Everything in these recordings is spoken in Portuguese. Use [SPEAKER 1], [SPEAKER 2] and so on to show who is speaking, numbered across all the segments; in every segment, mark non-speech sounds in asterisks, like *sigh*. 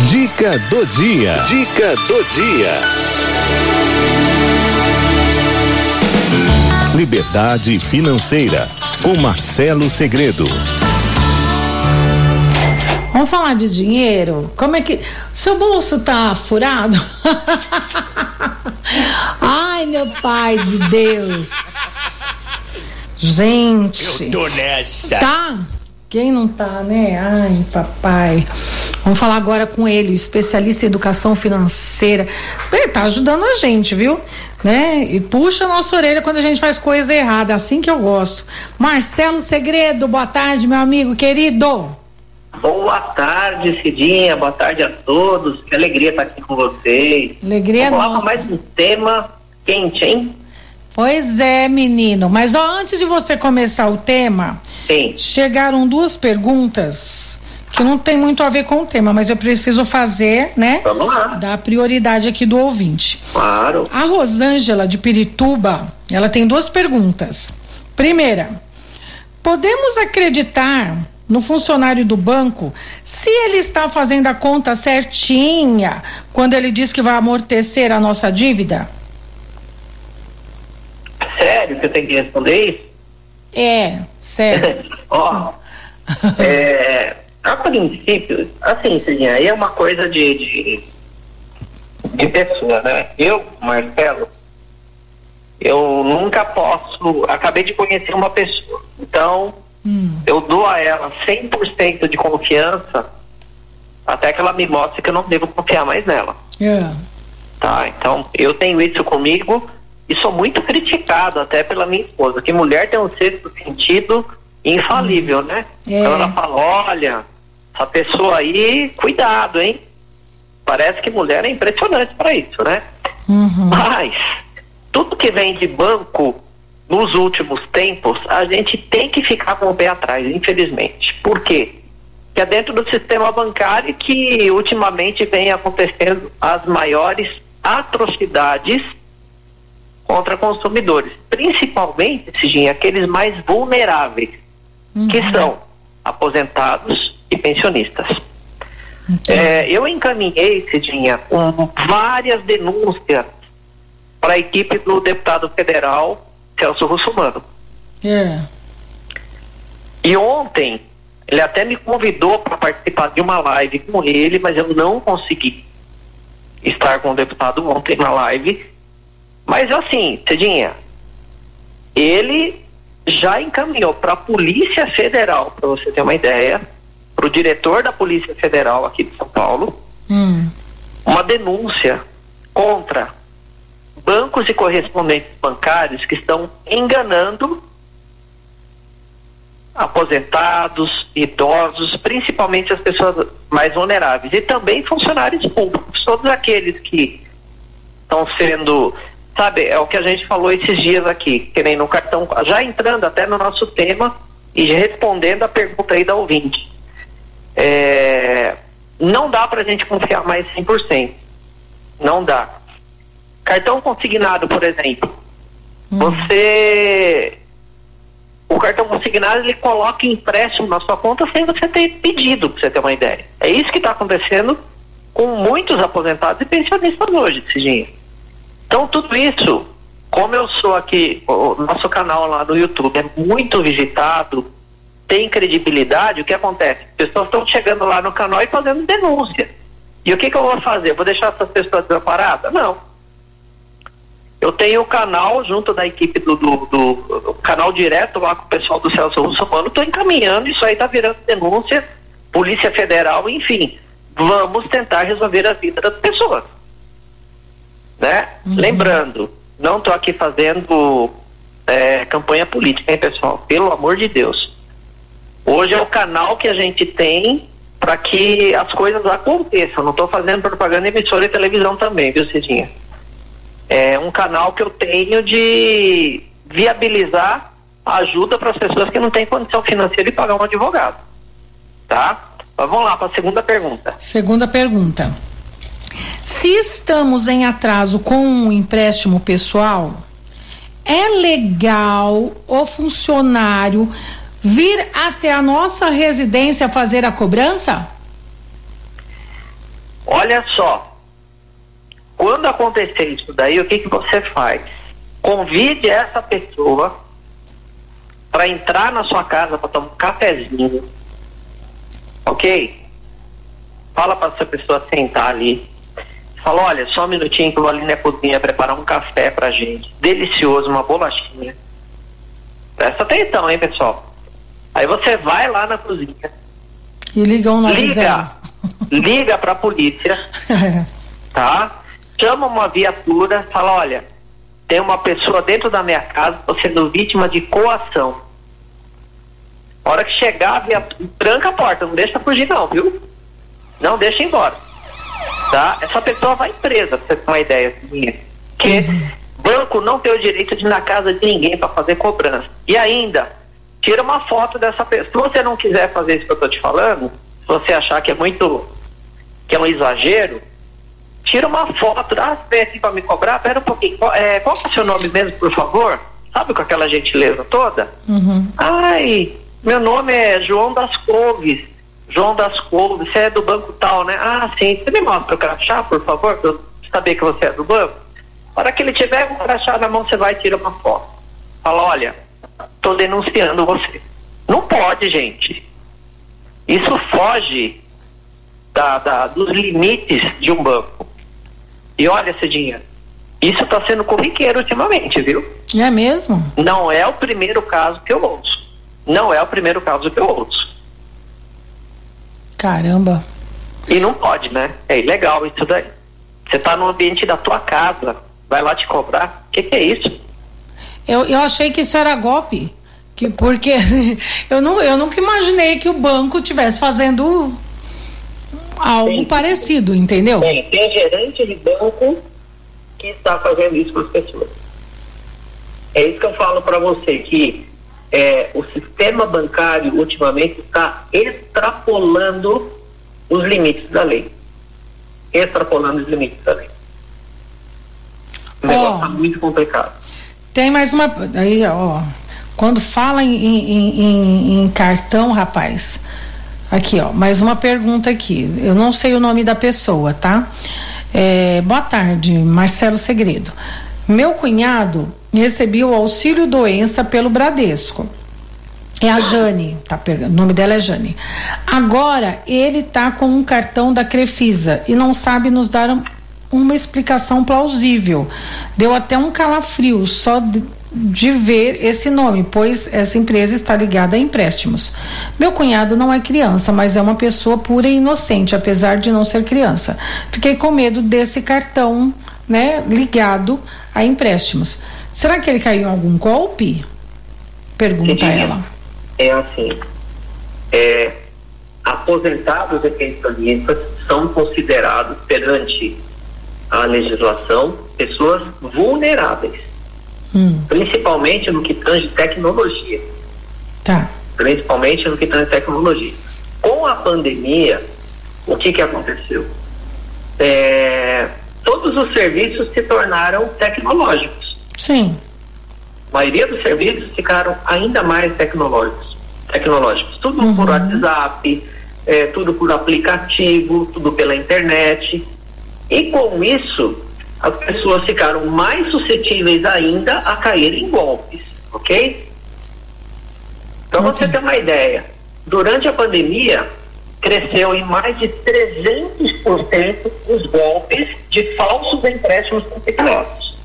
[SPEAKER 1] Dica do dia. Dica do dia. Liberdade financeira com Marcelo Segredo.
[SPEAKER 2] Vamos falar de dinheiro? Como é que. Seu bolso tá furado? *laughs* Ai, meu pai de Deus. Gente.
[SPEAKER 3] Eu tô nessa.
[SPEAKER 2] Tá? Quem não tá, né? Ai, papai. Vamos falar agora com ele, o especialista em educação financeira. Ele tá ajudando a gente, viu? Né? E puxa a nossa orelha quando a gente faz coisa errada, assim que eu gosto. Marcelo Segredo, boa tarde, meu amigo querido.
[SPEAKER 4] Boa tarde, Cidinha. Boa tarde a todos. Que alegria estar aqui com vocês.
[SPEAKER 2] Alegria
[SPEAKER 4] Vamos
[SPEAKER 2] nossa.
[SPEAKER 4] com mais um tema quente, hein?
[SPEAKER 2] Pois é, menino. Mas ó, antes de você começar o tema,
[SPEAKER 4] Sim.
[SPEAKER 2] chegaram duas perguntas que não tem muito a ver com o tema, mas eu preciso fazer, né?
[SPEAKER 4] Vamos lá.
[SPEAKER 2] Dar prioridade aqui do ouvinte.
[SPEAKER 4] Claro.
[SPEAKER 2] A Rosângela de Pirituba, ela tem duas perguntas. Primeira, podemos acreditar no funcionário do banco se ele está fazendo a conta certinha quando ele diz que vai amortecer a nossa dívida?
[SPEAKER 4] Sério que eu tenho que responder isso?
[SPEAKER 2] É, sério. *laughs*
[SPEAKER 4] Ó, *laughs* é, a princípio, assim, Cidinha, aí é uma coisa de, de, de pessoa, né? Eu, Marcelo, eu nunca posso. Acabei de conhecer uma pessoa. Então, eu dou a ela 100% de confiança até que ela me mostre que eu não devo confiar mais nela.
[SPEAKER 2] É.
[SPEAKER 4] Tá? Então, eu tenho isso comigo e sou muito criticado até pela minha esposa, que mulher tem um sexto sentido infalível, né?
[SPEAKER 2] É.
[SPEAKER 4] Então ela fala, olha, essa pessoa aí, cuidado, hein? Parece que mulher é impressionante para isso, né?
[SPEAKER 2] Uhum.
[SPEAKER 4] Mas tudo que vem de banco nos últimos tempos, a gente tem que ficar com o pé atrás, infelizmente. Por quê? Que é dentro do sistema bancário que ultimamente vem acontecendo as maiores atrocidades contra consumidores, principalmente, Cidinha, aqueles mais vulneráveis, que são aposentados e pensionistas. É, eu encaminhei, Cidinha, um, várias denúncias para a equipe do deputado federal Celso Russomano.
[SPEAKER 2] É.
[SPEAKER 4] E ontem, ele até me convidou para participar de uma live com ele, mas eu não consegui estar com o deputado ontem na live. Mas assim, Cedinha, ele já encaminhou para a Polícia Federal, para você ter uma ideia, para o diretor da Polícia Federal aqui de São Paulo,
[SPEAKER 2] Hum.
[SPEAKER 4] uma denúncia contra bancos e correspondentes bancários que estão enganando aposentados, idosos, principalmente as pessoas mais vulneráveis e também funcionários públicos, todos aqueles que estão sendo, sabe, é o que a gente falou esses dias aqui, que nem no cartão, já entrando até no nosso tema e respondendo a pergunta aí da ouvinte. É, não dá para a gente confiar mais 100%. Não dá. Cartão consignado, por exemplo. Você. O cartão consignado ele coloca empréstimo na sua conta sem você ter pedido, para você ter uma ideia. É isso que está acontecendo com muitos aposentados e pensionistas hoje, Cidinha. Então, tudo isso, como eu sou aqui, o nosso canal lá no YouTube é muito visitado, tem credibilidade, o que acontece? Pessoas estão chegando lá no canal e fazendo denúncia. E o que, que eu vou fazer? Vou deixar essas pessoas desamparadas? Não. Eu tenho o canal junto da equipe do, do, do- do canal direto lá com o pessoal do Celso Russomano, estou encaminhando, isso aí está virando denúncia, Polícia Federal, enfim. Vamos tentar resolver a vida das pessoas. Né? Lembrando, não estou aqui fazendo é, campanha política, hein, pessoal? Pelo amor de Deus. Hoje é o canal que a gente tem para que as coisas aconteçam. Não estou fazendo propaganda em emissora e televisão também, viu, Cidinha? É um canal que eu tenho de viabilizar ajuda para as pessoas que não têm condição financeira de pagar um advogado. Tá? Mas vamos lá para a segunda pergunta.
[SPEAKER 2] Segunda pergunta. Se estamos em atraso com um empréstimo pessoal, é legal o funcionário vir até a nossa residência fazer a cobrança?
[SPEAKER 4] Olha só, quando acontecer isso daí, o que, que você faz? Convide essa pessoa para entrar na sua casa para tomar um cafezinho, ok? Fala para essa pessoa sentar ali. Fala, olha, só um minutinho que eu vou ali na cozinha preparar um café pra gente. Delicioso, uma bolachinha. Presta atenção, hein, pessoal. Aí você vai lá na cozinha.
[SPEAKER 2] E liga um
[SPEAKER 4] Liga. *laughs* liga pra polícia. *laughs* tá? Chama uma viatura, fala, olha, tem uma pessoa dentro da minha casa, estou sendo vítima de coação. A hora que chegar, a viatura, tranca a porta, não deixa fugir não, viu? Não deixa embora. Tá? Essa pessoa vai presa, pra você ter uma ideia minha. Que uhum. banco não tem o direito de ir na casa de ninguém para fazer cobrança. E ainda, tira uma foto dessa pessoa. Se você não quiser fazer isso que eu estou te falando, se você achar que é muito, que é um exagero, tira uma foto, ah, vem aqui para me cobrar, pera um pouquinho, qual é, qual é o seu nome mesmo, por favor? Sabe com aquela gentileza toda?
[SPEAKER 2] Uhum.
[SPEAKER 4] Ai, meu nome é João das Couves. João das Couves, você é do banco tal, né? Ah, sim. Você me mostra o crachá, por favor, para eu saber que você é do banco? Para que ele tiver um crachá na mão, você vai e tira uma foto. Fala, olha, estou denunciando você. Não pode, gente. Isso foge da, da, dos limites de um banco. E olha, Cidinha, isso está sendo corriqueiro ultimamente, viu?
[SPEAKER 2] É mesmo?
[SPEAKER 4] Não é o primeiro caso que eu ouço. Não é o primeiro caso que eu ouço.
[SPEAKER 2] Caramba.
[SPEAKER 4] E não pode, né? É ilegal isso daí. Você está no ambiente da tua casa, vai lá te cobrar. O que, que é isso?
[SPEAKER 2] Eu, eu achei que isso era golpe. Que, porque *laughs* eu, não, eu nunca imaginei que o banco tivesse fazendo algo tem, parecido, entendeu?
[SPEAKER 4] Tem, tem gerente de banco que está fazendo isso para as pessoas. É isso que eu falo para você, que é, o sistema bancário ultimamente está extrapolando os limites da lei. Extrapolando os limites da lei. O negócio está muito complicado.
[SPEAKER 2] Tem mais uma. Aí, ó. Quando fala em, em, em, em cartão, rapaz. Aqui, ó. Mais uma pergunta aqui. Eu não sei o nome da pessoa, tá? É, boa tarde, Marcelo Segredo. Meu cunhado recebeu o auxílio doença pelo Bradesco. É a Jane, tá o nome dela é Jane. Agora ele tá com um cartão da Crefisa e não sabe nos dar uma explicação plausível. Deu até um calafrio só de, de ver esse nome, pois essa empresa está ligada a empréstimos. Meu cunhado não é criança, mas é uma pessoa pura e inocente, apesar de não ser criança. Fiquei com medo desse cartão, né, ligado a empréstimos. Será que ele caiu em algum golpe? Pergunta ela.
[SPEAKER 4] É assim, é, aposentados e pensionistas são considerados perante a legislação pessoas vulneráveis, hum. principalmente no que tange tecnologia.
[SPEAKER 2] Tá.
[SPEAKER 4] Principalmente no que tange tecnologia. Com a pandemia, o que que aconteceu? É, todos os serviços se tornaram tecnológicos.
[SPEAKER 2] Sim.
[SPEAKER 4] A maioria dos serviços ficaram ainda mais tecnológicos. Tecnológicos. Tudo uhum. por WhatsApp, é, tudo por aplicativo, tudo pela internet. E com isso, as pessoas ficaram mais suscetíveis ainda a cair em golpes, ok? Para okay. você ter uma ideia, durante a pandemia, cresceu em mais de 300% os golpes de falsos empréstimos consignados.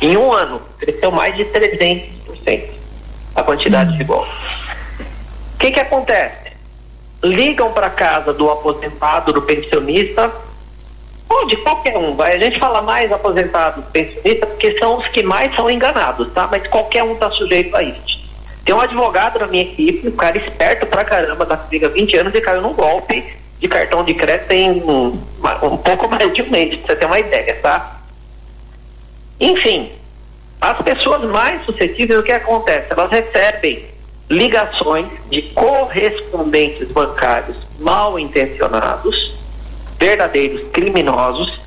[SPEAKER 4] Em um ano, cresceu mais de 300% a quantidade uhum. de golpes. O que, que acontece? Ligam para casa do aposentado, do pensionista, ou de qualquer um. A gente fala mais aposentado, pensionista, porque são os que mais são enganados, tá? Mas qualquer um está sujeito a isso. Tem um advogado na minha equipe, um cara esperto pra caramba, da comigo há 20 anos e caiu num golpe de cartão de crédito em um, um pouco mais de um mês, pra você ter uma ideia, tá? Enfim, as pessoas mais suscetíveis, o que acontece? Elas recebem ligações de correspondentes bancários mal intencionados, verdadeiros criminosos,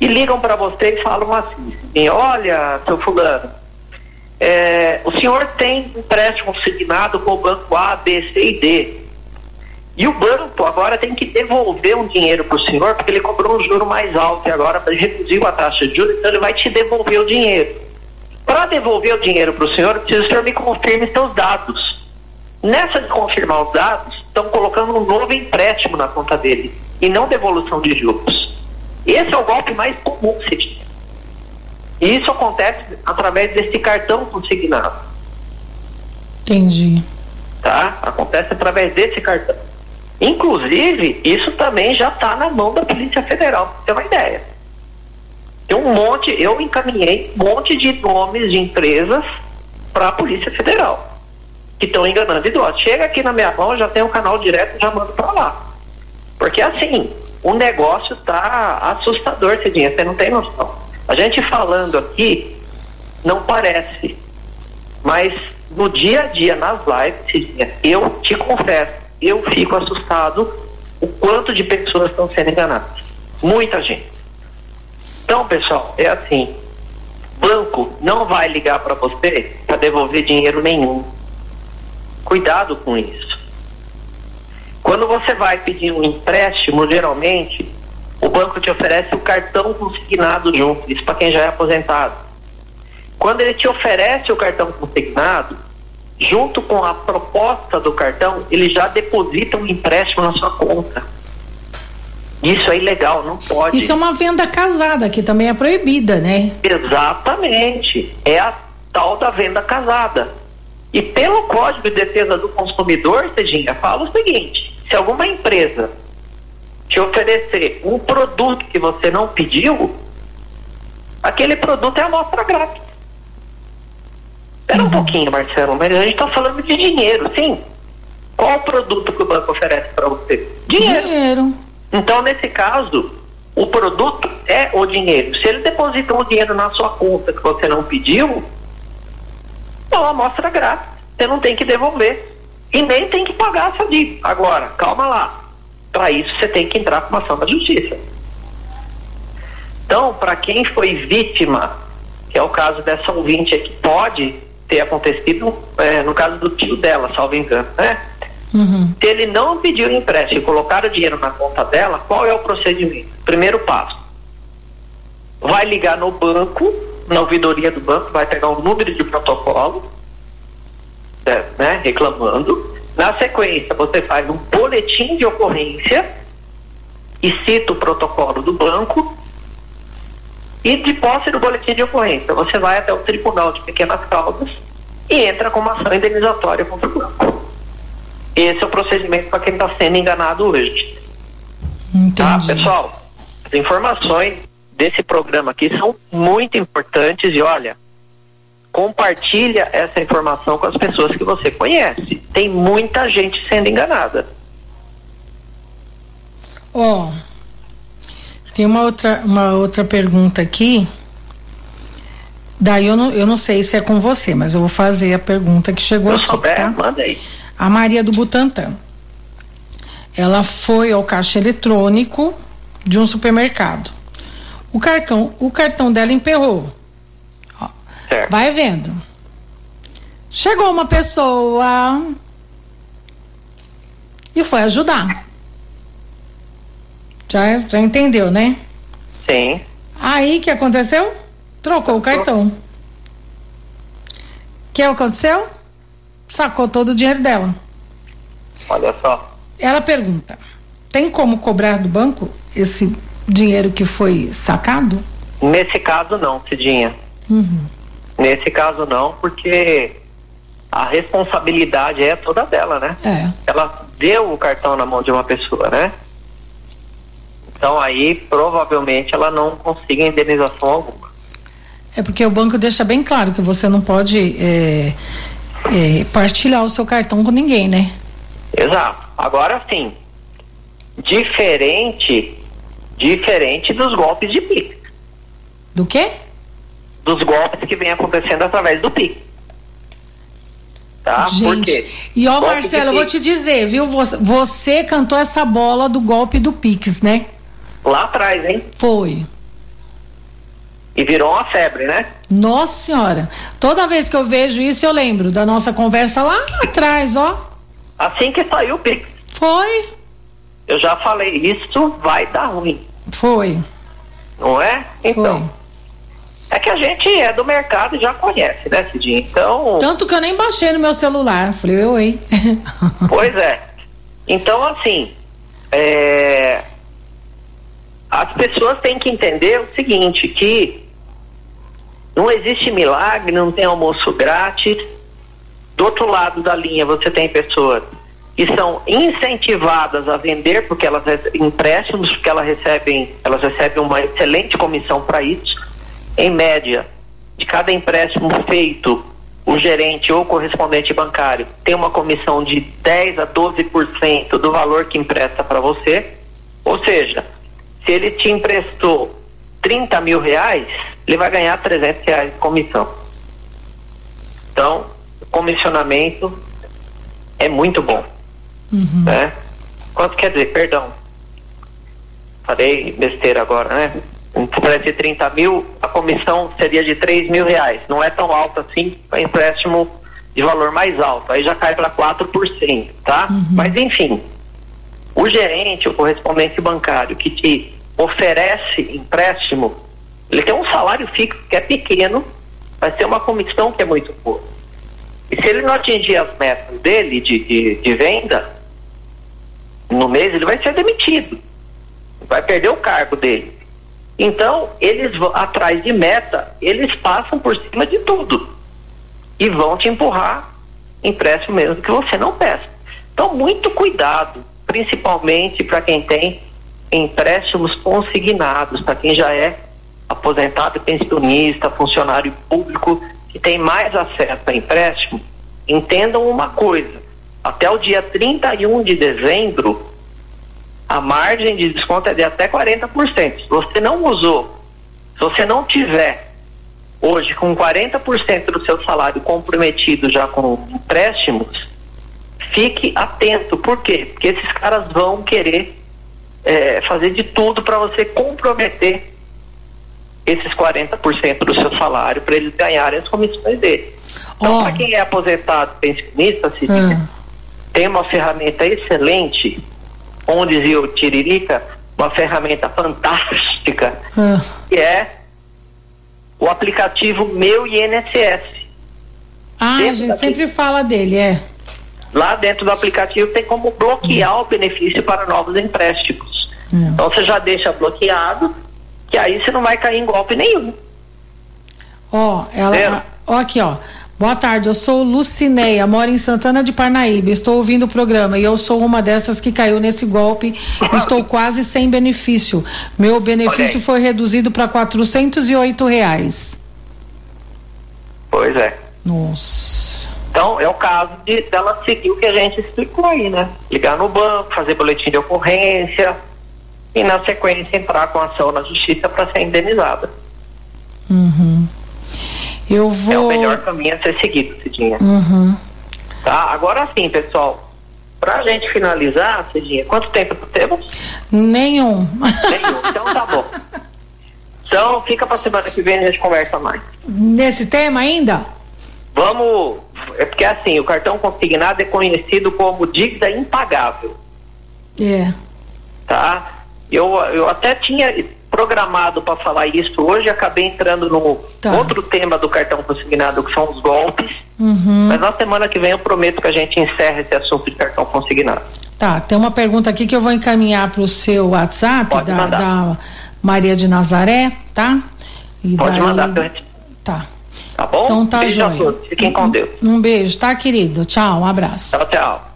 [SPEAKER 4] e ligam para você e falam assim: olha, seu fulano, é, o senhor tem empréstimo signado com o banco A, B, C e D. E o banco agora tem que devolver um dinheiro para o senhor, porque ele cobrou um juro mais alto e agora reduziu a taxa de juros, então ele vai te devolver o dinheiro. Para devolver o dinheiro para o senhor, que o senhor me confirme seus dados. Nessa de confirmar os dados, estão colocando um novo empréstimo na conta dele e não devolução de juros. Esse é o golpe mais comum que se tinha. E isso acontece através desse cartão consignado.
[SPEAKER 2] Entendi.
[SPEAKER 4] Tá? Acontece através desse cartão. Inclusive, isso também já está na mão da Polícia Federal, para ter uma ideia. Tem um monte, eu encaminhei um monte de nomes de empresas para a Polícia Federal que estão enganando idosos. Chega aqui na minha mão, já tem um canal direto, já mando para lá. Porque assim, o negócio tá assustador, Cidinha, você não tem noção. A gente falando aqui, não parece. Mas no dia a dia, nas lives, Cidinha, eu te confesso, eu fico assustado o quanto de pessoas estão sendo enganadas. Muita gente. Então, pessoal, é assim, banco não vai ligar para você para devolver dinheiro nenhum Cuidado com isso. Quando você vai pedir um empréstimo, geralmente, o banco te oferece o cartão consignado junto, isso para quem já é aposentado. Quando ele te oferece o cartão consignado, junto com a proposta do cartão, ele já deposita um empréstimo na sua conta. Isso é ilegal, não pode.
[SPEAKER 2] Isso é uma venda casada, que também é proibida, né?
[SPEAKER 4] Exatamente. É a tal da venda casada. E pelo Código de Defesa do Consumidor, Cedinha, fala o seguinte: se alguma empresa te oferecer um produto que você não pediu, aquele produto é amostra grátis. Espera uhum. um pouquinho, Marcelo, mas a gente está falando de dinheiro, sim. Qual o produto que o banco oferece para você?
[SPEAKER 2] Dinheiro. dinheiro.
[SPEAKER 4] Então, nesse caso, o produto é o dinheiro. Se ele deposita um dinheiro na sua conta que você não pediu, é uma amostra grátis. Você não tem que devolver. E nem tem que pagar essa dívida. Agora, calma lá. Para isso você tem que entrar com uma ação da justiça. Então, para quem foi vítima, que é o caso dessa ouvinte aqui, pode ter acontecido é, no caso do tio dela, salvo engano, né? Uhum. Se ele não pediu empréstimo e colocar o dinheiro na conta dela, qual é o procedimento? Primeiro passo. Vai ligar no banco na ouvidoria do banco, vai pegar um número de protocolo, né, reclamando. Na sequência, você faz um boletim de ocorrência e cita o protocolo do banco. E de posse do boletim de ocorrência, você vai até o Tribunal de Pequenas Causas e entra com uma ação indenizatória contra o banco. Esse é o procedimento para quem está sendo enganado hoje.
[SPEAKER 2] Entendi. Tá,
[SPEAKER 4] pessoal? As informações desse programa aqui são muito importantes e olha, compartilha essa informação com as pessoas que você conhece. Tem muita gente sendo enganada.
[SPEAKER 2] Ó, oh, tem uma outra, uma outra pergunta aqui. Daí eu não, eu não sei se é com você, mas eu vou fazer a pergunta que chegou eu aqui,
[SPEAKER 4] souber,
[SPEAKER 2] tá?
[SPEAKER 4] Manda aí.
[SPEAKER 2] A Maria do Butantã. Ela foi ao caixa eletrônico de um supermercado. O cartão, o cartão dela emperrou. Ó, vai vendo. Chegou uma pessoa e foi ajudar. Já, já entendeu, né?
[SPEAKER 4] Sim.
[SPEAKER 2] Aí o que aconteceu? Trocou o cartão. O que aconteceu? Sacou todo o dinheiro dela.
[SPEAKER 4] Olha só.
[SPEAKER 2] Ela pergunta: tem como cobrar do banco esse dinheiro que foi sacado?
[SPEAKER 4] Nesse caso não, Cidinha. Uhum. Nesse caso não, porque a responsabilidade é toda dela, né?
[SPEAKER 2] É.
[SPEAKER 4] Ela deu o cartão na mão de uma pessoa, né? Então aí provavelmente ela não consiga indenização alguma.
[SPEAKER 2] É porque o banco deixa bem claro que você não pode é, é, partilhar o seu cartão com ninguém, né?
[SPEAKER 4] Exato. Agora sim, diferente Diferente dos golpes de Pix.
[SPEAKER 2] Do quê?
[SPEAKER 4] Dos golpes que vem acontecendo através do Pix. Tá?
[SPEAKER 2] Gente? E ó, golpe Marcelo, eu vou te dizer, viu? Você, você cantou essa bola do golpe do Pix, né?
[SPEAKER 4] Lá atrás, hein?
[SPEAKER 2] Foi.
[SPEAKER 4] E virou uma febre, né?
[SPEAKER 2] Nossa senhora. Toda vez que eu vejo isso, eu lembro da nossa conversa lá atrás, ó.
[SPEAKER 4] Assim que saiu o Pix.
[SPEAKER 2] Foi.
[SPEAKER 4] Eu já falei, isso vai dar ruim.
[SPEAKER 2] Foi.
[SPEAKER 4] Não é? Então.
[SPEAKER 2] Foi.
[SPEAKER 4] Que a gente é do mercado e já conhece, né, Cidinho? Então.
[SPEAKER 2] Tanto que eu nem baixei no meu celular. Falei, eu, hein? *laughs*
[SPEAKER 4] Pois é. Então, assim, é, as pessoas têm que entender o seguinte, que não existe milagre, não tem almoço grátis. Do outro lado da linha você tem pessoas que são incentivadas a vender porque elas empréstimos porque elas recebem, elas recebem uma excelente comissão para isso. Em média, de cada empréstimo feito, o gerente ou correspondente bancário tem uma comissão de 10 a 12% do valor que empresta para você. Ou seja, se ele te emprestou 30 mil reais, ele vai ganhar 300 reais de comissão. Então, o comissionamento é muito bom.
[SPEAKER 2] Uhum.
[SPEAKER 4] Né? Quanto quer dizer? Perdão. Falei besteira agora, né? Se tivesse 30 mil, a comissão seria de 3 mil reais. Não é tão alta assim, é empréstimo de valor mais alto. Aí já cai para 4%, tá? Mas enfim, o gerente, o correspondente bancário que te oferece empréstimo, ele tem um salário fixo que é pequeno, vai ter uma comissão que é muito boa. E se ele não atingir as metas dele de, de, de venda, no mês ele vai ser demitido. Vai perder o cargo dele. Então, eles vão atrás de meta, eles passam por cima de tudo. E vão te empurrar empréstimo mesmo que você não peça. Então, muito cuidado, principalmente para quem tem empréstimos consignados, para quem já é aposentado, pensionista, funcionário público, que tem mais acesso a empréstimo, entendam uma coisa: até o dia 31 de dezembro, a margem de desconto é de até 40%. Se você não usou, se você não tiver hoje com 40% do seu salário comprometido já com empréstimos, fique atento. Por quê? Porque esses caras vão querer é, fazer de tudo para você comprometer esses 40% do seu salário para eles ganharem as comissões dele. Então,
[SPEAKER 2] Ó.
[SPEAKER 4] para quem é aposentado, pensionista, se
[SPEAKER 2] Ah.
[SPEAKER 4] tem uma ferramenta excelente, como dizia o Tiririca, uma ferramenta fantástica,
[SPEAKER 2] Ah,
[SPEAKER 4] que é o aplicativo Meu INSS.
[SPEAKER 2] Ah, a
[SPEAKER 4] Dentro
[SPEAKER 2] gente
[SPEAKER 4] daqui.
[SPEAKER 2] sempre fala dele, é.
[SPEAKER 4] Lá dentro do aplicativo tem como bloquear o benefício para novos empréstimos. Então você já deixa bloqueado, que aí você não vai cair em golpe nenhum.
[SPEAKER 2] Ó, ela.
[SPEAKER 4] Entendeu?
[SPEAKER 2] Ó, aqui, ó. Boa tarde, eu sou Lucineia, moro em Santana de Parnaíba. Estou ouvindo o programa e eu sou uma dessas que caiu nesse golpe. Estou quase sem benefício. Meu benefício foi reduzido para 408 reais.
[SPEAKER 4] Pois é.
[SPEAKER 2] Nossa.
[SPEAKER 4] Então é o caso de dela seguir o que a gente explicou aí, né? Ligar no banco, fazer boletim de ocorrência e na sequência entrar com ação na justiça para ser indenizada.
[SPEAKER 2] Eu vou.
[SPEAKER 4] É o melhor caminho a ser seguido, Cidinha.
[SPEAKER 2] Uhum.
[SPEAKER 4] Tá? Agora sim, pessoal. Pra gente finalizar, Cidinha, quanto tempo temos?
[SPEAKER 2] Nenhum.
[SPEAKER 4] Nenhum. Então tá bom. Então fica pra semana que vem a gente conversa mais.
[SPEAKER 2] Nesse tema ainda?
[SPEAKER 4] Vamos. É porque assim, o cartão consignado é conhecido como dívida impagável,
[SPEAKER 2] É.
[SPEAKER 4] tá? Eu, eu até tinha programado para falar isso hoje, acabei entrando no
[SPEAKER 2] Tá.
[SPEAKER 4] outro tema do cartão consignado, que são os golpes.
[SPEAKER 2] Uhum.
[SPEAKER 4] Mas na semana que vem eu prometo que a gente encerra esse assunto de cartão consignado.
[SPEAKER 2] Tá, tem uma pergunta aqui que eu vou encaminhar para o seu WhatsApp
[SPEAKER 4] Pode
[SPEAKER 2] da,
[SPEAKER 4] mandar.
[SPEAKER 2] da Maria de Nazaré, tá? E
[SPEAKER 4] Pode
[SPEAKER 2] daí-
[SPEAKER 4] mandar.
[SPEAKER 2] Tá.
[SPEAKER 4] Tá bom?
[SPEAKER 2] Então tá
[SPEAKER 4] Beijo a
[SPEAKER 2] joia.
[SPEAKER 4] todos. Fiquem com Deus.
[SPEAKER 2] Um beijo, tá, querido? Tchau, um abraço.
[SPEAKER 4] Tchau, tchau.